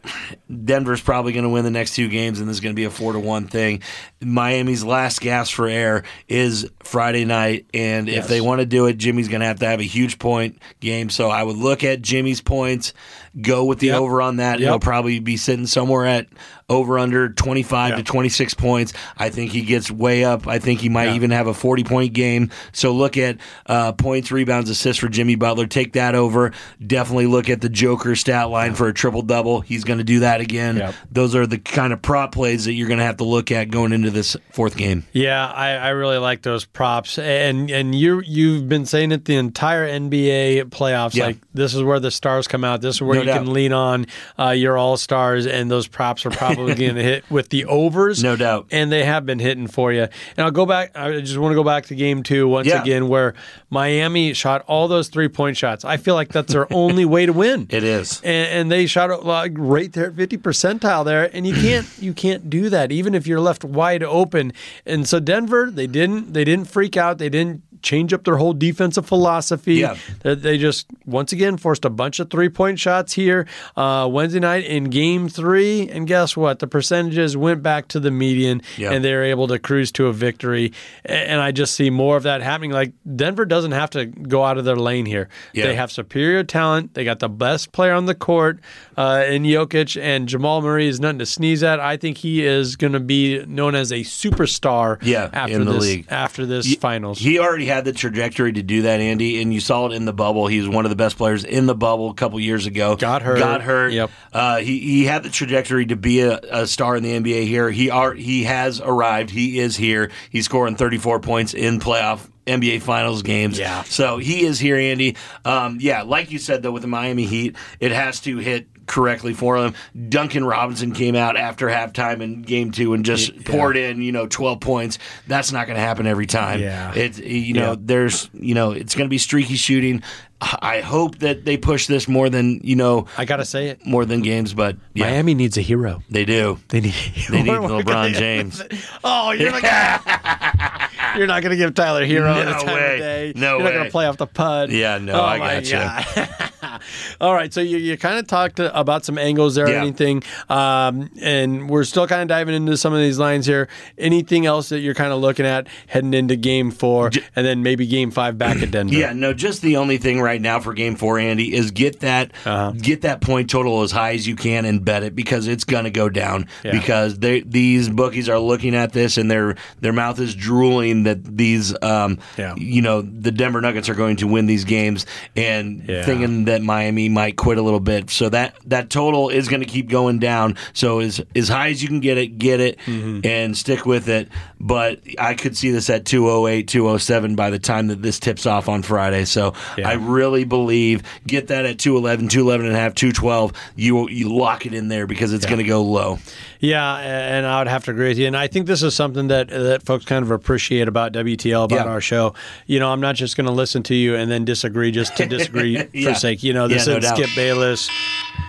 Denver's probably going to win the next two games, and this is going to be a 4 to 1 thing. Miami's last gasp for air is Friday night. And if they want to do it, Jimmy's going to have to have a huge point game. So I would look at Jimmy's points, go with the Yep. over on that. Yep. He'll probably be sitting somewhere at over under 25 Yeah. to 26 points. I think he gets way up. I think he might Yeah. even have a 40 point game. So look at uh, points, rebounds, assists for Jimmy Butler. Take that over. Definitely look at the Joker stat line for a triple double. He's going to do that again. Yep. Those are the kind of prop plays that you're going to have to look at going into this fourth game. Yeah, I, I really like those props, and and you you've been saying it the entire NBA playoffs. Yeah. Like this is where the stars come out. This is where No you doubt. can lean on uh, your all stars, and those props are probably going to hit with the overs. No doubt. And they have been hitting for you. And I'll go back. I just want to go back to game two once Yeah. again, where Miami shot all those three point shots. I feel like that's their only way to win. It is. and, and they shot it like right there at 50 percentile there and you can't you can't do that even if you're left wide open and so denver they didn't they didn't freak out they didn't change up their whole defensive philosophy Yeah. they, they just once again forced a bunch of three point shots here uh, wednesday night in game three and guess what the percentages went back to the median Yeah. and they were able to cruise to a victory and i just see more of that happening like denver doesn't have to go out of their lane here Yeah. they have superior talent. They got the best player on the court uh, in Jokic, and Jamal Murray is nothing to sneeze at. I think he is going to be known as a superstar. Yeah, after in the this league. after this He- finals. He already had the trajectory to do that, Andy, and you saw it in the bubble. He was one of the best players in the bubble a couple years ago. Got hurt. Got hurt. Yep. Uh, he he had the trajectory to be a, a star in the NBA here. He are he has arrived. He is here. He's scoring 34 points in playoff. NBA Finals games. Yeah. So he is here, Andy. Um, yeah, like you said, though, with the Miami Heat, it has to hit correctly for them. Duncan Robinson came out after halftime in game two and just poured in, you know, 12 points. That's not going to happen every time. Yeah. It's, you know, Yeah. there's, you know, it's going to be streaky shooting. I hope that they push this more than, you know, I gotta say it. more than games, but yeah, Miami needs a hero. they do. They need. They need LeBron James. Oh, you're gonna, you're not going to give Tyler Herro the No time way. of day. No you're not going to play off the pud. Yeah, no, oh I got gotcha. God. All right, so you, you kind of talked uh, about some angles there, or Yeah. anything, um, and we're still kind of diving into some of these lines here. Anything else that you're kind of looking at heading into Game Four, and then maybe Game Five back at Denver? Yeah, no, just the only thing right now for game four, Andy, is get that Uh-huh. get that point total as high as you can and bet it because it's gonna go down. Yeah. Because they these bookies are looking at this and their their mouth is drooling that these um Yeah. you know, the Denver Nuggets are going to win these games and thinking that Miami might quit a little bit. So that that total is gonna keep going down. So as as high as you can get it, get it Mm-hmm. and stick with it. But I could see this at 208, 207 by the time that this tips off on Friday. So Yeah. I really believe get that at 211, 211 and a half, 212. You you lock it in there because it's going to go low. Yeah, and I would have to agree with you. And I think this is something that that folks kind of appreciate about WTL about Yeah. our show. You know, I'm not just going to listen to you and then disagree just to disagree Yeah. for sake. You know, this Yeah, no is. Skip Bayless,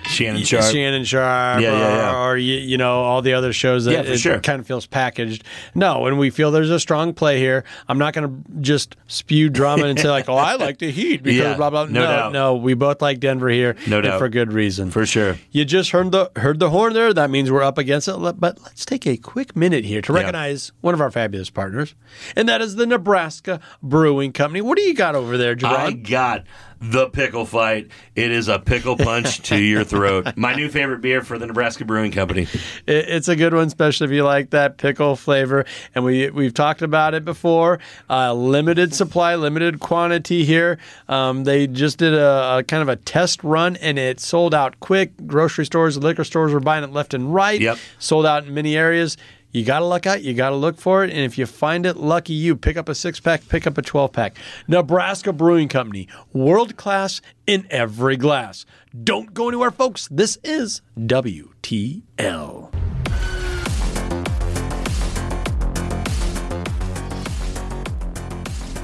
Shannon Sharpe. Shannon Sharpe, Yeah, yeah, yeah. or, or you, you know all the other shows that it sure. kind of feels packaged. No, when we feel there's a strong play here, I'm not going to just spew drama and say like, "Oh, I like the Heat because blah blah." no no, doubt. no, we both like Denver here, No and doubt. for good reason. For sure. You just heard the heard the horn there. That means we're up against But let's take a quick minute here to Yeah. recognize one of our fabulous partners, and that is the Nebraska Brewing Company. What do you got over there, I got the pickle fight. It is a pickle punch to your throat. My new favorite beer for the Nebraska Brewing Company. It- it's a good one, especially if you like that pickle flavor. And we we've talked about it before. Uh, limited supply, limited quantity here. Um, they just did a, a kind of a test run, and it sold out quick. Grocery stores, liquor stores were buying it left and right. Yep. Sold out in many areas. You got to look out. You got to look for it. And if you find it, lucky you. Pick up a six pack, pick up a 12 pack. Nebraska Brewing Company, world class in every glass. Don't go anywhere, folks. This is WTL.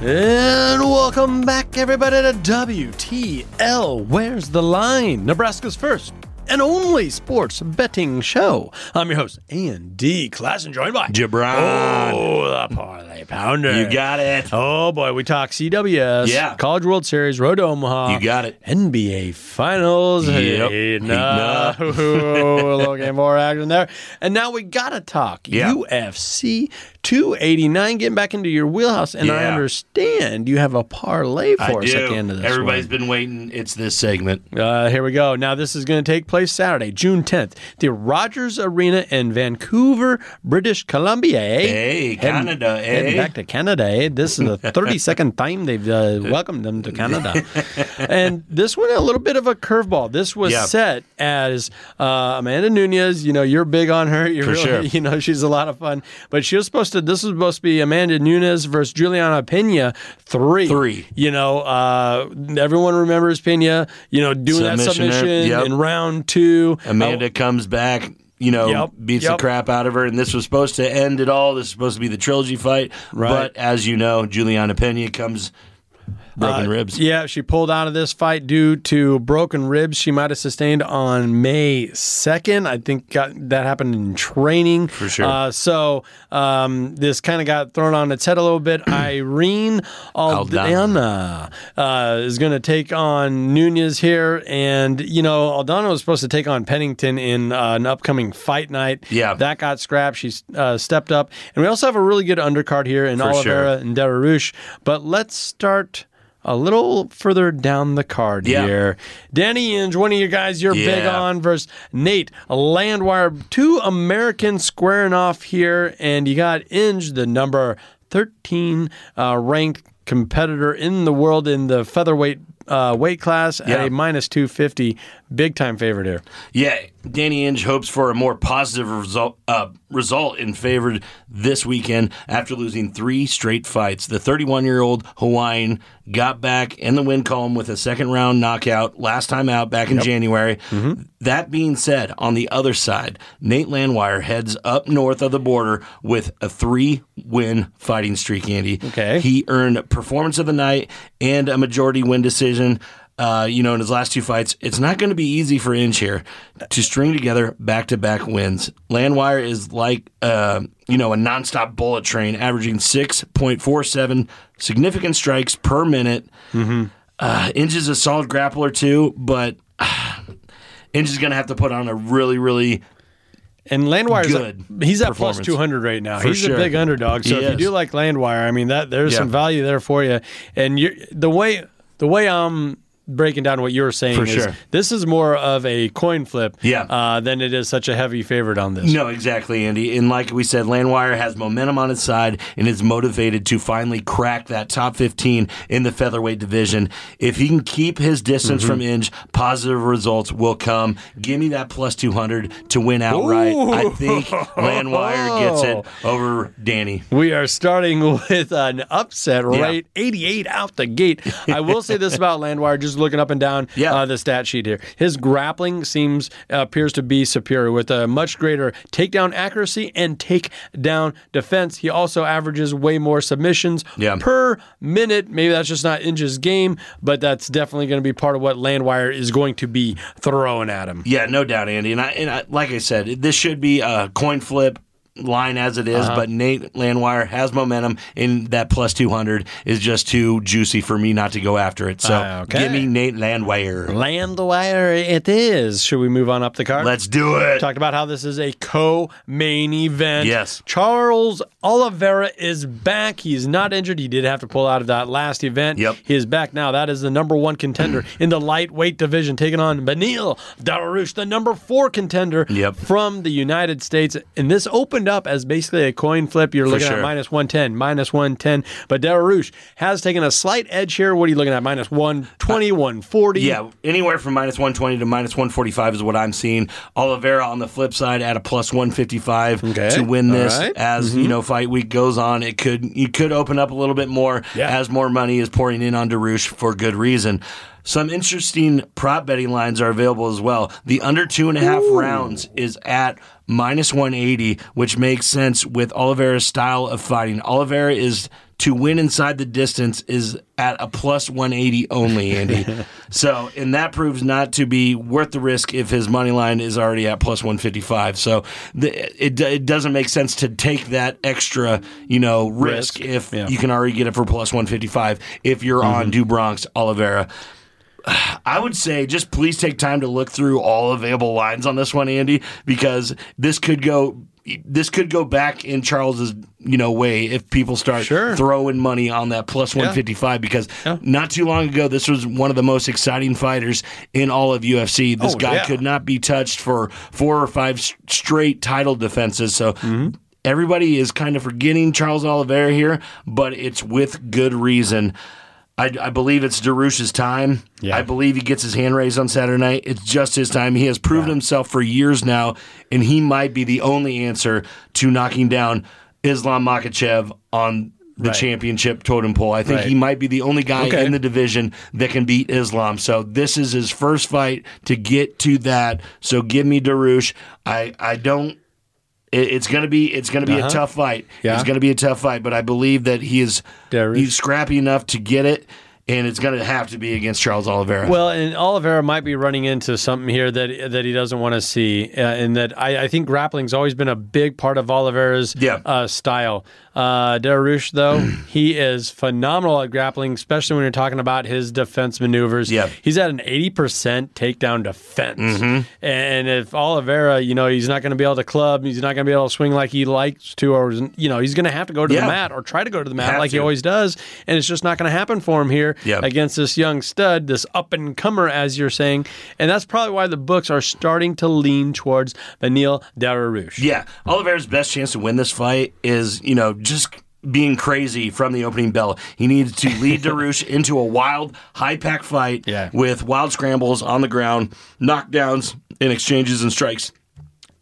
And welcome back, everybody, to WTL. Where's the line? Nebraska's first and only sports betting show. I'm your host, Andy Klassen, joined by JaBron. Oh, the parlay pounder. You got it. Oh boy, we talk CWS, Yeah. College World Series, Road to Omaha. You got it. NBA Finals. Yep. Hey, no. a little game more action there. And now we gotta talk Yeah. UFC 289. Getting back into your wheelhouse, and I understand you have a parlay I for us do. at the end of this. Everybody's one. been waiting. It's this segment. Uh, here we go. Now, this is going to take place Saturday, June 10th, the Rogers Arena in Vancouver, British Columbia. eh? Hey, Heading- Canada, heading back to Canada. Eh? This is the 32nd time they've uh, welcomed them to Canada. and this one, a little bit of a curveball. This was Yeah. set as uh, Amanda Nunes. You know, you're big on her. You're For really, sure. You know, she's a lot of fun. But she was supposed to, this was supposed to be Amanda Nunes versus Juliana Pena three. Three. You know, uh, everyone remembers Pena, you know, doing that Submission yep. in round two. Amanda comes back, you know, Yep, beats yep. the crap out of her, and this was supposed to end it all. This was supposed to be the trilogy fight, Right. but as you know, Juliana Pena comes broken Uh, ribs. Yeah, she pulled out of this fight due to broken ribs she might have sustained on May 2nd. I think got, that happened in training. For sure. Uh, so um, this kind of got thrown on its head a little bit. Irene Aldana uh, is going to take on Nunes here. And, you know, Aldana was supposed to take on Pennington in uh, an upcoming fight night. Yeah. That got scrapped. She uh, stepped up. And we also have a really good undercard here in For sure. Oliveira and Dariush. But let's start a little further down the card Yeah. here. Danny Ige, one of you guys you're big on, versus Nate Landwehr. Two Americans squaring off here, and you got Ige, the number 13 uh, ranked competitor in the world in the featherweight uh, weight class at Yeah. a minus 250. Big time favorite here. Yeah, Danny Ige hopes for a more positive result uh, result in favor this weekend after losing three straight fights. The 31 year old Hawaiian got back in the win column with a second round knockout last time out back in January. That being said, on the other side, Nate Landwehr heads up north of the border with a three win fighting streak, Andy. Okay. He earned performance of the night and a majority win decision. Uh, you know, in his last two fights, it's not going to be easy for Ige here to string together back-to-back wins. Landwehr is like, uh, you know, a nonstop bullet train, averaging six point four seven significant strikes per minute. Uh, Ige is a solid grappler too, but Ige is going to have to put on a really, really And Landwehr's Good he's at 200 right now. For he's sure. a big underdog. So He if you do like Landwehr, I mean that there's Yeah. some value there for you. And you the way the way I'm breaking down what you were saying For is sure. this is more of a coin flip Yeah. uh, than it is such a heavy favorite on this. No, exactly, Andy. And like we said, Landwehr has momentum on his side and is motivated to finally crack that top 15 in the featherweight division. If he can keep his distance from Ige, positive results will come. Give me that plus 200 to win outright. I think Landwehr gets it over Danny. We are starting with an upset rate, 88 out the gate. I will say this about Landwehr, just looking up and down Yeah. uh, the stat sheet here. His grappling seems uh, appears to be superior with a much greater takedown accuracy and takedown defense. He also averages way more submissions Yeah. per minute. Maybe that's just not Ige's game, but that's definitely going to be part of what Landwehr is going to be throwing at him. Yeah, no doubt, Andy. And I, and I, like I said, this should be a coin flip line as it is, Uh-huh. but Nate Landwehr has momentum, and that plus 200 is just too juicy for me not to go after it. So Uh, okay. give me Nate Landwehr. Landwehr it is. Should we move on up the card? Let's do it. talked about how this is a co-main event. Yes. Charles Oliveira is back. He's not injured. He did have to pull out of that last event. Yep. He is back now. That is the number one contender in the lightweight division, taking on Beneil Dariush, the number four contender Yep. from the United States. And this opened up as basically a coin flip. You're looking at minus 110, minus 110. But Dariush has taken a slight edge here. What are you looking at? Minus 120, 140? Yeah, anywhere from minus 120 to minus 145 is what I'm seeing. Oliveira on the flip side at a plus 155 Okay, to win this. right. Mm-hmm. As you know, fight week goes on, it could you could open up a little bit more Yeah. as more money is pouring in on Dariush for good reason. Some interesting prop betting lines are available as well. The under two and a half rounds is at minus 180, which makes sense with Oliveira's style of fighting. Oliveira is to win inside the distance is at a plus 180 only, Andy. so, and that proves not to be worth the risk if his money line is already at plus 155. So, the, it, it doesn't make sense to take that extra, you know, risk, Risk, if yeah. you can already get it for plus 155 if you're on mm-hmm. do Bronx Oliveira. I would say just please take time to look through all available lines on this one, Andy, because this could go this could go back in Charles's you know way if people start Sure. throwing money on that plus 155 because Yeah. not too long ago this was one of the most exciting fighters in all of UFC. This Oh, guy yeah. could not be touched for four or five straight title defenses. So Mm-hmm. everybody is kind of forgetting Charles Oliveira here, but it's with good reason. I, I believe it's Dariush's time. Yeah. I believe he gets his hand raised on Saturday night. It's just his time. He has proven himself for years now, and he might be the only answer to knocking down Islam Makhachev on the Right. championship totem pole. I think Right. he might be the only guy Okay. in the division that can beat Islam. So this is his first fight to get to that. So give me Dariush. I I don't. It- It's gonna be it's gonna be Uh-huh. a tough fight. Yeah. It's gonna be a tough fight, but I believe that he is Dariush. he's scrappy enough to get it, and it's gonna have to be against Charles Oliveira. Well, and Oliveira might be running into something here that that he doesn't want to see, uh, and that I, I think grappling's always been a big part of Oliveira's Yeah. uh, style. Uh, Dariush, though, he is phenomenal at grappling, especially when you're talking about his defense maneuvers. Yeah. he's at an 80% takedown defense, Mm-hmm. and if Oliveira, you know, he's not going to be able to club, he's not going to be able to swing like he likes to, or you know, he's going to have to go to Yeah. the mat or try to go to the mat Have like he always does, and it's just not going to happen for him here Yep. against this young stud, this up and comer, as you're saying. And that's probably why the books are starting to lean towards Beneil Dariush. Yeah, Oliveira's best chance to win this fight is, you know, just being crazy from the opening bell. He needs to lead Dariush into a wild, high pack fight Yeah. with wild scrambles on the ground, knockdowns, and exchanges and strikes.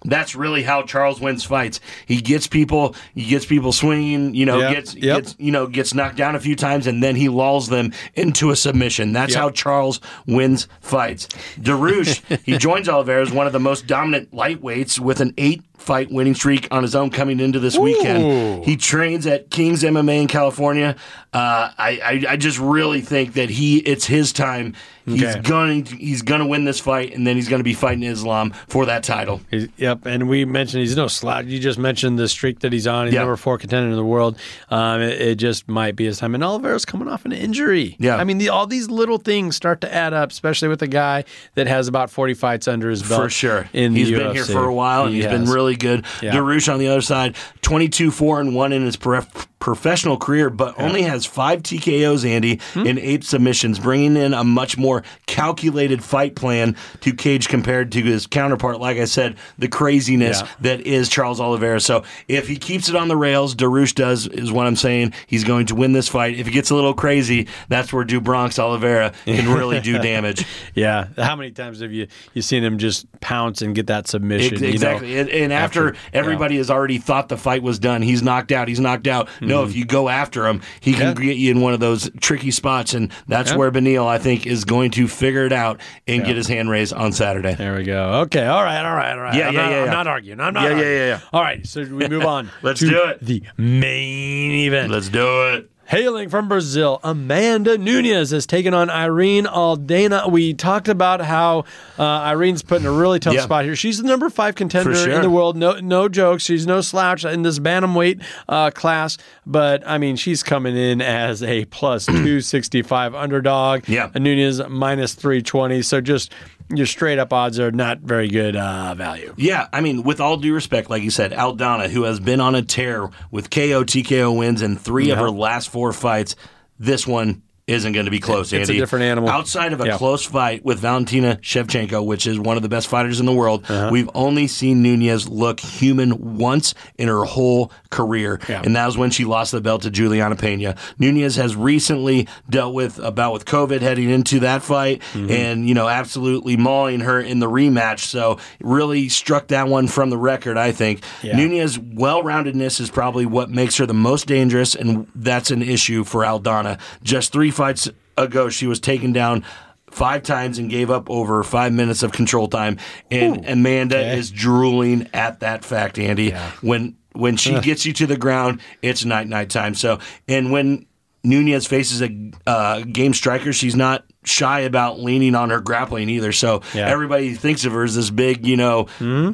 That's really how Charles wins fights. He gets people, he gets people swinging, you know, Yep, gets, yep. gets, you know, gets knocked down a few times, and then he lulls them into a submission. That's Yep. how Charles wins fights. Dariush, he joins Oliveira as one of the most dominant lightweights with an eight fight winning streak on his own coming into this weekend. He trains at King's MMA in California. Uh, I, I I just really think that he it's his time. He's Okay. going to, he's going to win this fight, and then he's going to be fighting Islam for that title. He's- yep, and we mentioned he's no slouch. You just mentioned the streak that he's on. He's Yeah. number four contender in the world. Um, it, it just might be his time. And Oliveira's coming off an injury. Yeah. I mean, the, all these little things start to add up, especially with a guy that has about forty fights under his belt. For sure. in He's been here for a while and He he's been really good. Yeah. Dariush on the other side, 22 4 and 1 in his prof- professional career, but only has five TKOs, Andy, Hmm. and eight submissions, bringing in a much more calculated fight plan to Cage compared to his counterpart. Like I said, the craziness Yeah. that is Charles Oliveira. So if he keeps it on the rails, Dariush does, is what I'm saying. He's going to win this fight. If he gets a little crazy, that's where do Bronx Oliveira can really do damage. Yeah. How many times have you you seen him just pounce and get that submission? Ex- you know? exactly. and, and after, after- everybody has already thought the fight was done, he's knocked out. He's knocked out. No, if you go after him, he can Mm-hmm. Yeah. get you in one of those tricky spots, and that's Yeah. where Beneil, I think, is going to figure it out and get his hand raised on Saturday. There we go. Okay. All right. All right. All right. Yeah, I'm yeah, not, yeah, I'm yeah. not arguing. I'm not. Yeah, yeah, arguing. yeah, yeah. All right. So we move on. Let's do it. The main event. Let's do it. Hailing from Brazil, Amanda Nunes has taken on Irene Aldana. We talked about how uh, Irene's put in a really tough Yeah. spot here. She's the number five contender sure. in the world. No, no jokes. She's no slouch in this bantamweight uh, class. But I mean, she's coming in as a plus two sixty five underdog. Yeah. And Nunes minus three twenty. So just your straight up odds are not very good uh, value. Yeah, I mean, with all due respect, like you said, Aldana, who has been on a tear with KO, TKO wins in 3 of her last four fights, this one isn't going to be close, Andy. It's a different animal. Outside of a Yeah. close fight with Valentina Shevchenko, which is one of the best fighters in the world, Uh-huh. we've only seen Nunes look human once in her whole career, Yeah. and that was when she lost the belt to Juliana Pena. Nunes has recently dealt with a bout with COVID heading into that fight, Mm-hmm. and you know, absolutely mauling her in the rematch. So really struck that one from the record. I think Yeah. Nunes well-roundedness is probably what makes her the most dangerous, and that's an issue for Aldana. Just three fights ago, she was taken down. Five times and gave up over five minutes of control time, and Amanda okay. is drooling at that fact, Andy. When when she gets you to the ground, it's night night time. So, and when Nunes faces a uh, game striker, she's not shy about leaning on her grappling either. So Yeah. everybody thinks of her as this big, you know,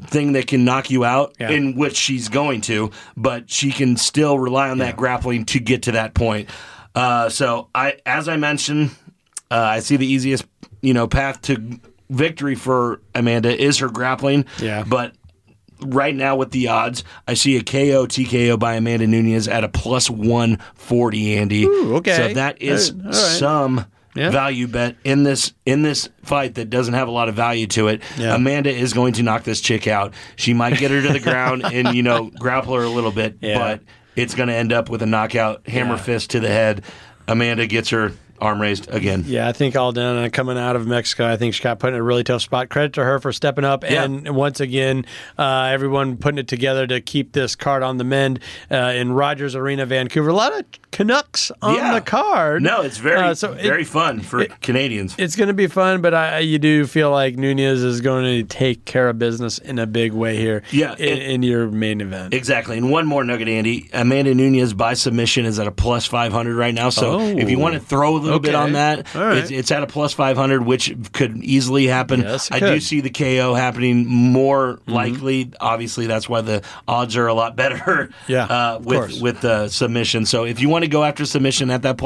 thing that can knock you out, Yeah. in which she's going to, but she can still rely on that grappling to get to that point. Uh, so I, as I mentioned, uh, I see the easiest, you know, path to victory for Amanda is her grappling. Yeah. but right now with the odds, I see a KO TKO by Amanda Nunes at a plus 140, Andy. Ooh, okay. So that is right. some Yeah. value bet in this in this fight that doesn't have a lot of value to it. Yeah. Amanda is going to knock this chick out. She might get her to the ground and you know grapple her a little bit, Yeah. but it's going to end up with a knockout, hammer Yeah. fist to the head. Amanda gets her arm raised again. Yeah, I think Aldana coming out of Mexico, I think she got put in a really tough spot. Credit to her for stepping up, Yeah. and once again, uh, everyone putting it together to keep this card on the mend uh, in Rogers Arena, Vancouver. A lot of Canucks on Yeah. the card. No, it's very Uh, so it- very fun for Canadians. It's going to be fun, but I, you do feel like Nunes is going to take care of business in a big way here. Yeah, in, it- in your main event. Exactly. And one more nugget, Andy. Amanda Nunes by submission is at a plus 500 right now. So Oh. if you want to throw a little bit on that, right. it's, it's at a plus 500, which could easily happen. Yes, I could. Mm-hmm. do see the KO happening more likely. Obviously, that's why the odds are a lot better Yeah, uh, with, with the submission. So if you want to go after submission at that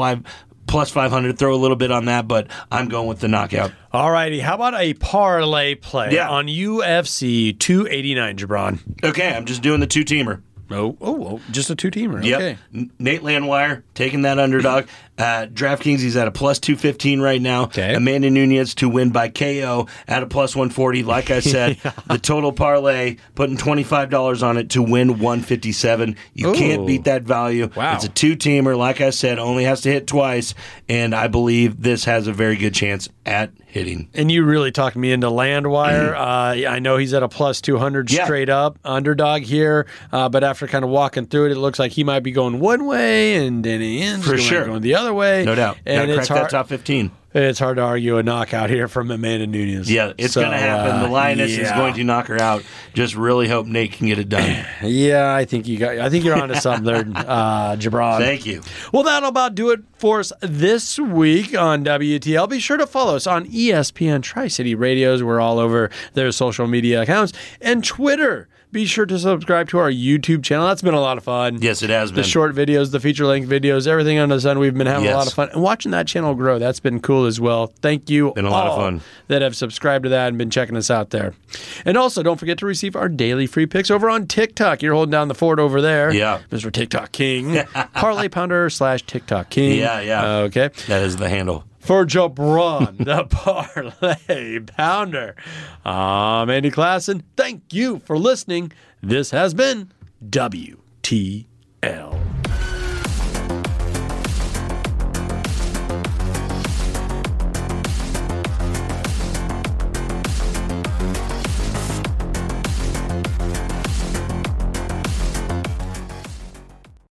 plus 500, throw a little bit on that, but I'm going with the knockout. All righty, how about a parlay play Yeah. on UFC 289, JaBron? Okay, I'm just doing the two teamer. Oh, oh, oh, just a two teamer. Yep. Okay. Nate Landwehr taking that underdog. Uh, DraftKings, he's at a plus 215 right now. Okay. Amanda Nunes to win by KO at a plus 140. Like I said, the total parlay, putting $25 on it to win 157. You Ooh. can't beat that value. Wow. It's a two teamer. Like I said, only has to hit twice. And I believe this has a very good chance at hitting. And you really talked me into Landwehr. uh, I know he's at a plus 200 Yeah. straight up underdog here, uh, but after kind of walking through it, it looks like he might be going one way and then he ends For going, sure. going the other way. No doubt. And Gotta it's hard, that top 15. it's hard to argue a knockout here from Amanda Nunes. Yeah, it's So, going to happen. uh, the Lioness is yeah. going to knock her out. Just really hope Nate can get it done. Yeah, I think you got. I think you're onto something there, uh, JaBron. Thank you. Well, that'll about do it for us this week on WTL. Be sure to follow us on ESPN Tri City Radios. We're all over their social media accounts and Twitter. Be sure to subscribe to our YouTube channel. That's been a lot of fun. Yes, it has The been. The short videos, the feature length videos, everything under the sun. We've been having a lot of fun and watching that channel grow. That's been cool as well. Thank you, Been a lot of fun. that have subscribed to that and been checking us out there. And also, don't forget to receive our daily free picks over on TikTok. You're holding down the fort over there, Yeah. Mr. TikTok King, Parlay Pounder slash TikTok King. Yeah, yeah. Okay. That is the handle. For JaBron, the Parlay Pounder, I'm Andy Klassen. Thank you for listening. This has been WTL.